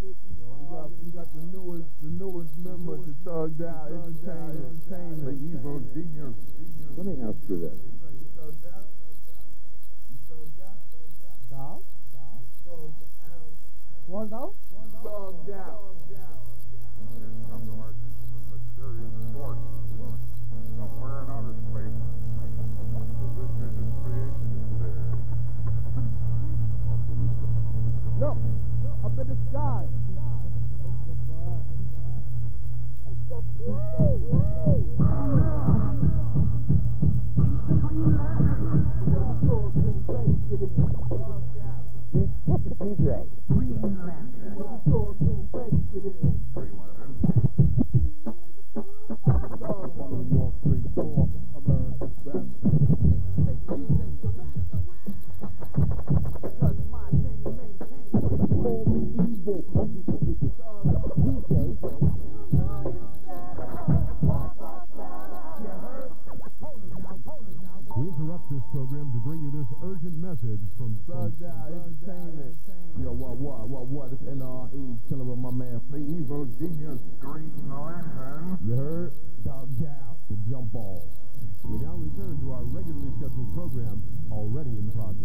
You, got, you got the newest, the newest member to Thugged Out Entertainment. Entertainment. Evo Jr. Let me ask you this. Down? Fall down? Fall down? up in the sky. It's a plane. Oh, my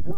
God.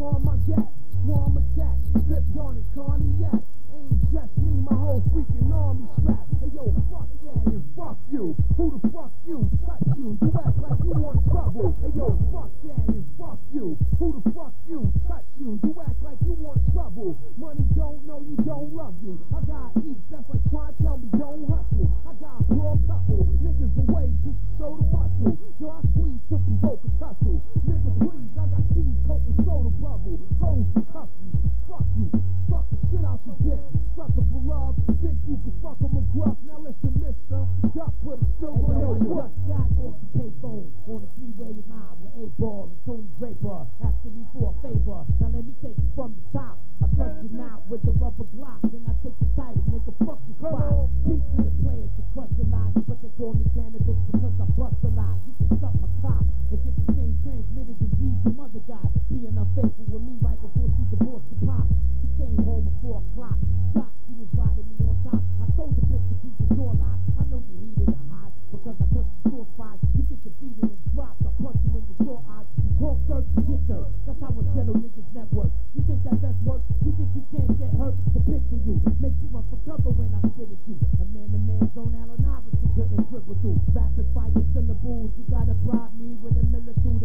farm my gat, swarm attack, on it, Carniac. Still a fool. You gotta bribe me with a military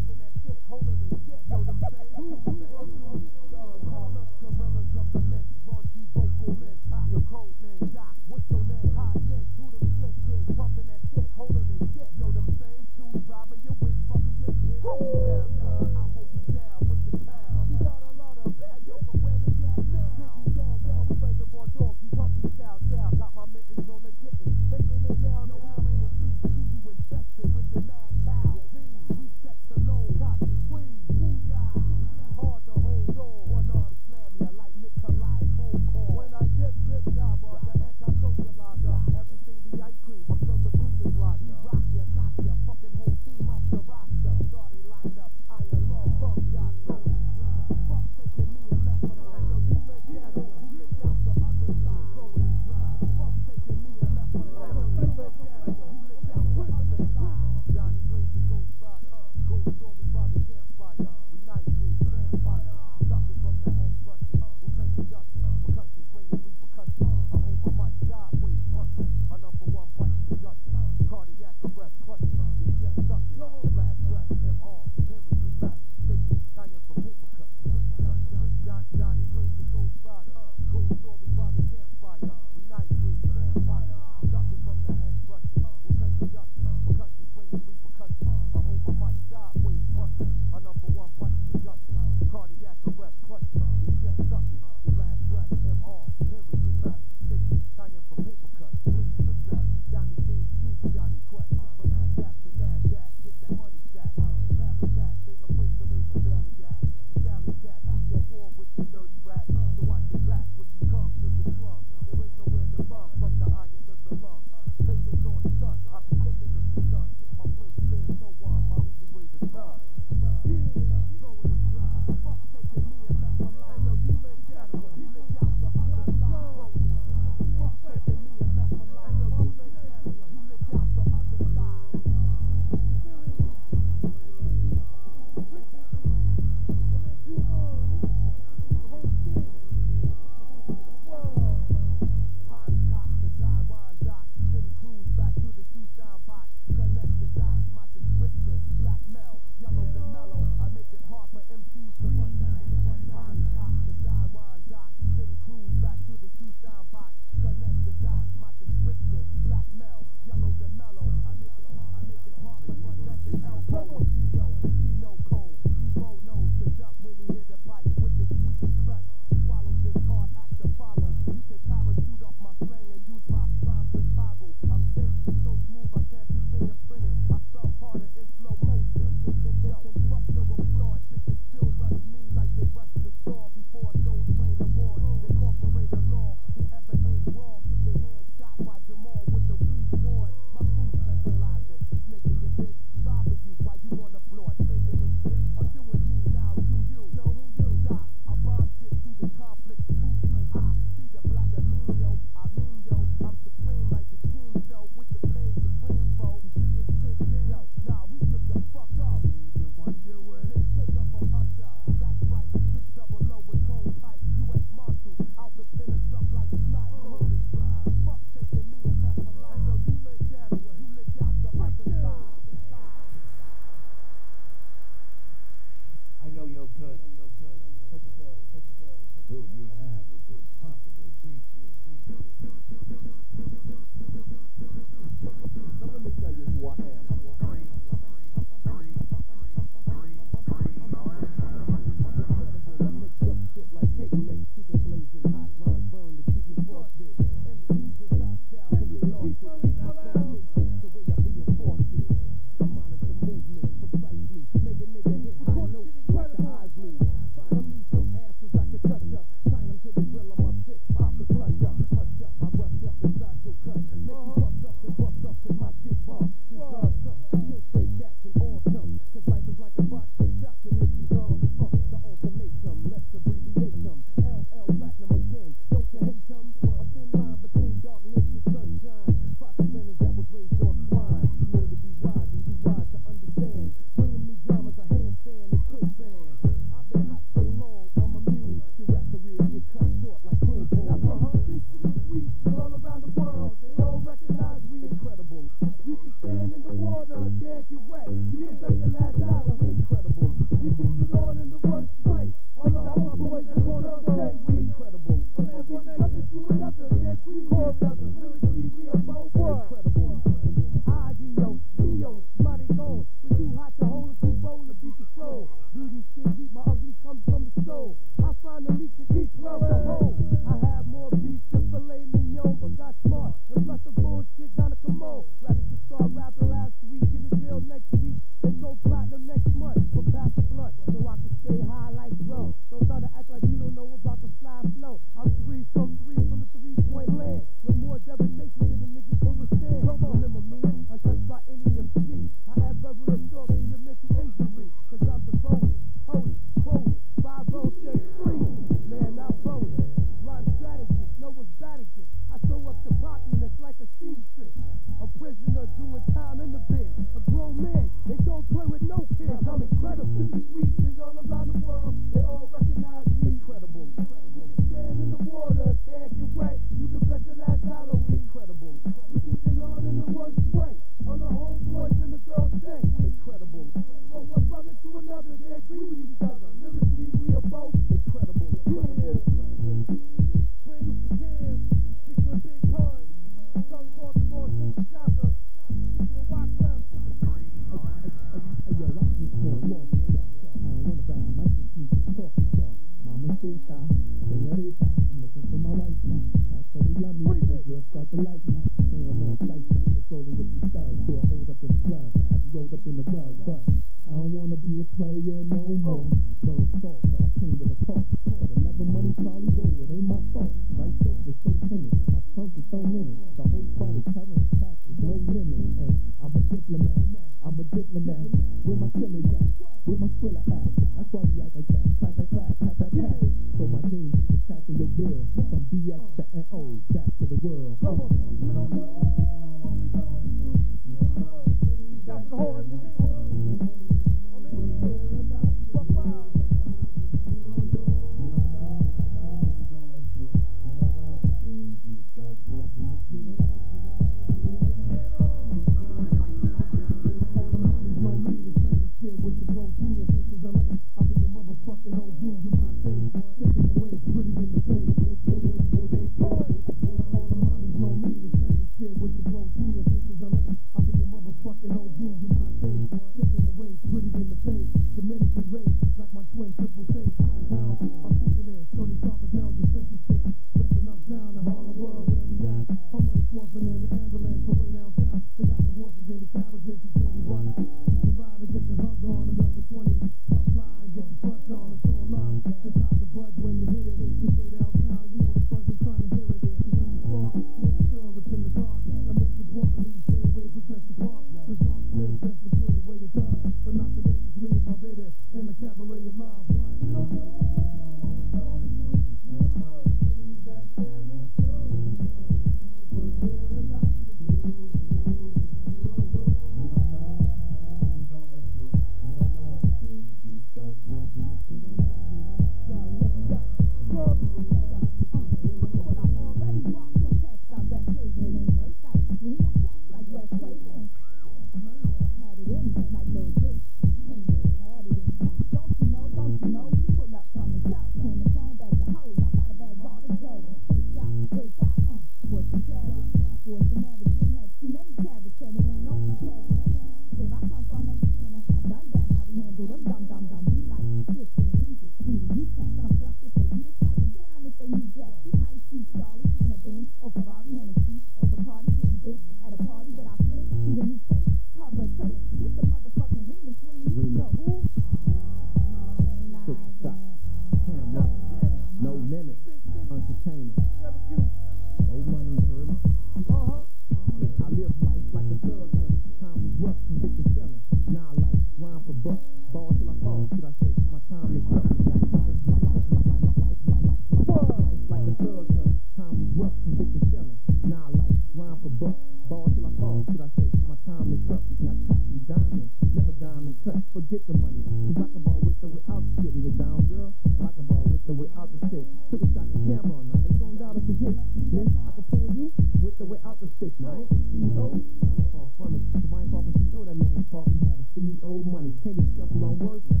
Can't discuss I'm worth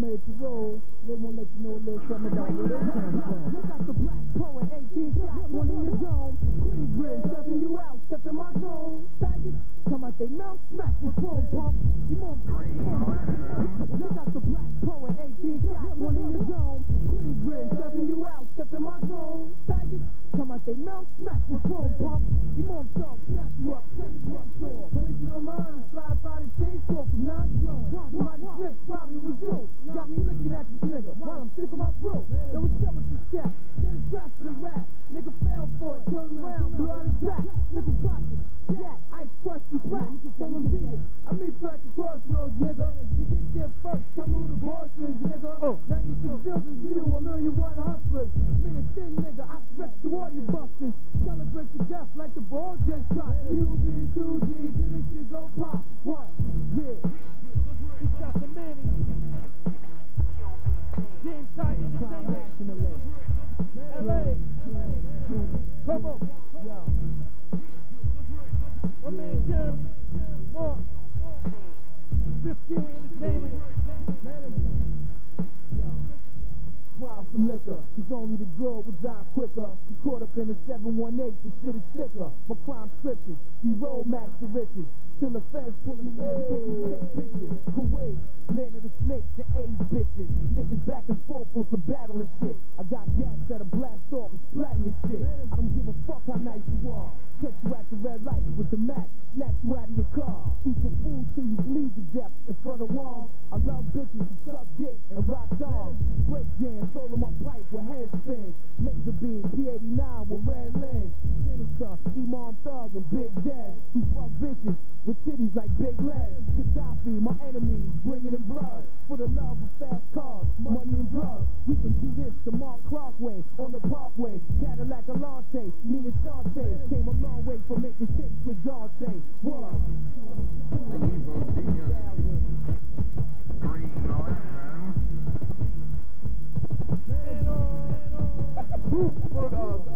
Made parole. They won't let you know a little something about where they come from. You got the black poet, 18 shots, one in your zone. Queensbridge, stepping you out, step in my zone. Faggots, come out they mouth, smack with chrome pump. You move, You got the black poet, 18 shots, one in your zone. Queensbridge, stepping you out, step in my zone. Faggots, come out they mouth, smack with chrome pump. You dog, snap you up, take you up. Police in your mind, slide by the chainsaw from not blowing. Would die quicker. You caught up in the 718, the shit is sicker. My crime scriptures, you roll max to riches. Till the feds put me in, pictures. Kuwait, land of the snakes, the AIDS bitches. Niggas back and forth on some battle and shit. I got gas that'll blast off and splatter your shit. I don't give a fuck how nice you are. Catch you at the red light with the Mac, snatch you out of your car. Eat your food till you bleed to death in front of walls. I love bitches who suck dick and rock dogs. Break dance, solo my pipe with head spins. Laser beam, P89 with red lens. Sinister, Imam Thug and Big Dead. Who fuck bitches with cities like Big Legs. Gaddafi, my enemies, bringing in blood. For the love of fast cars, money and drugs. We can do this the Mark Clark way, on the parkway. Cadillac Alante, me and Shantae. Came a long way from making shakes with Dante. What? Evil genius.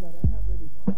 that I have read it.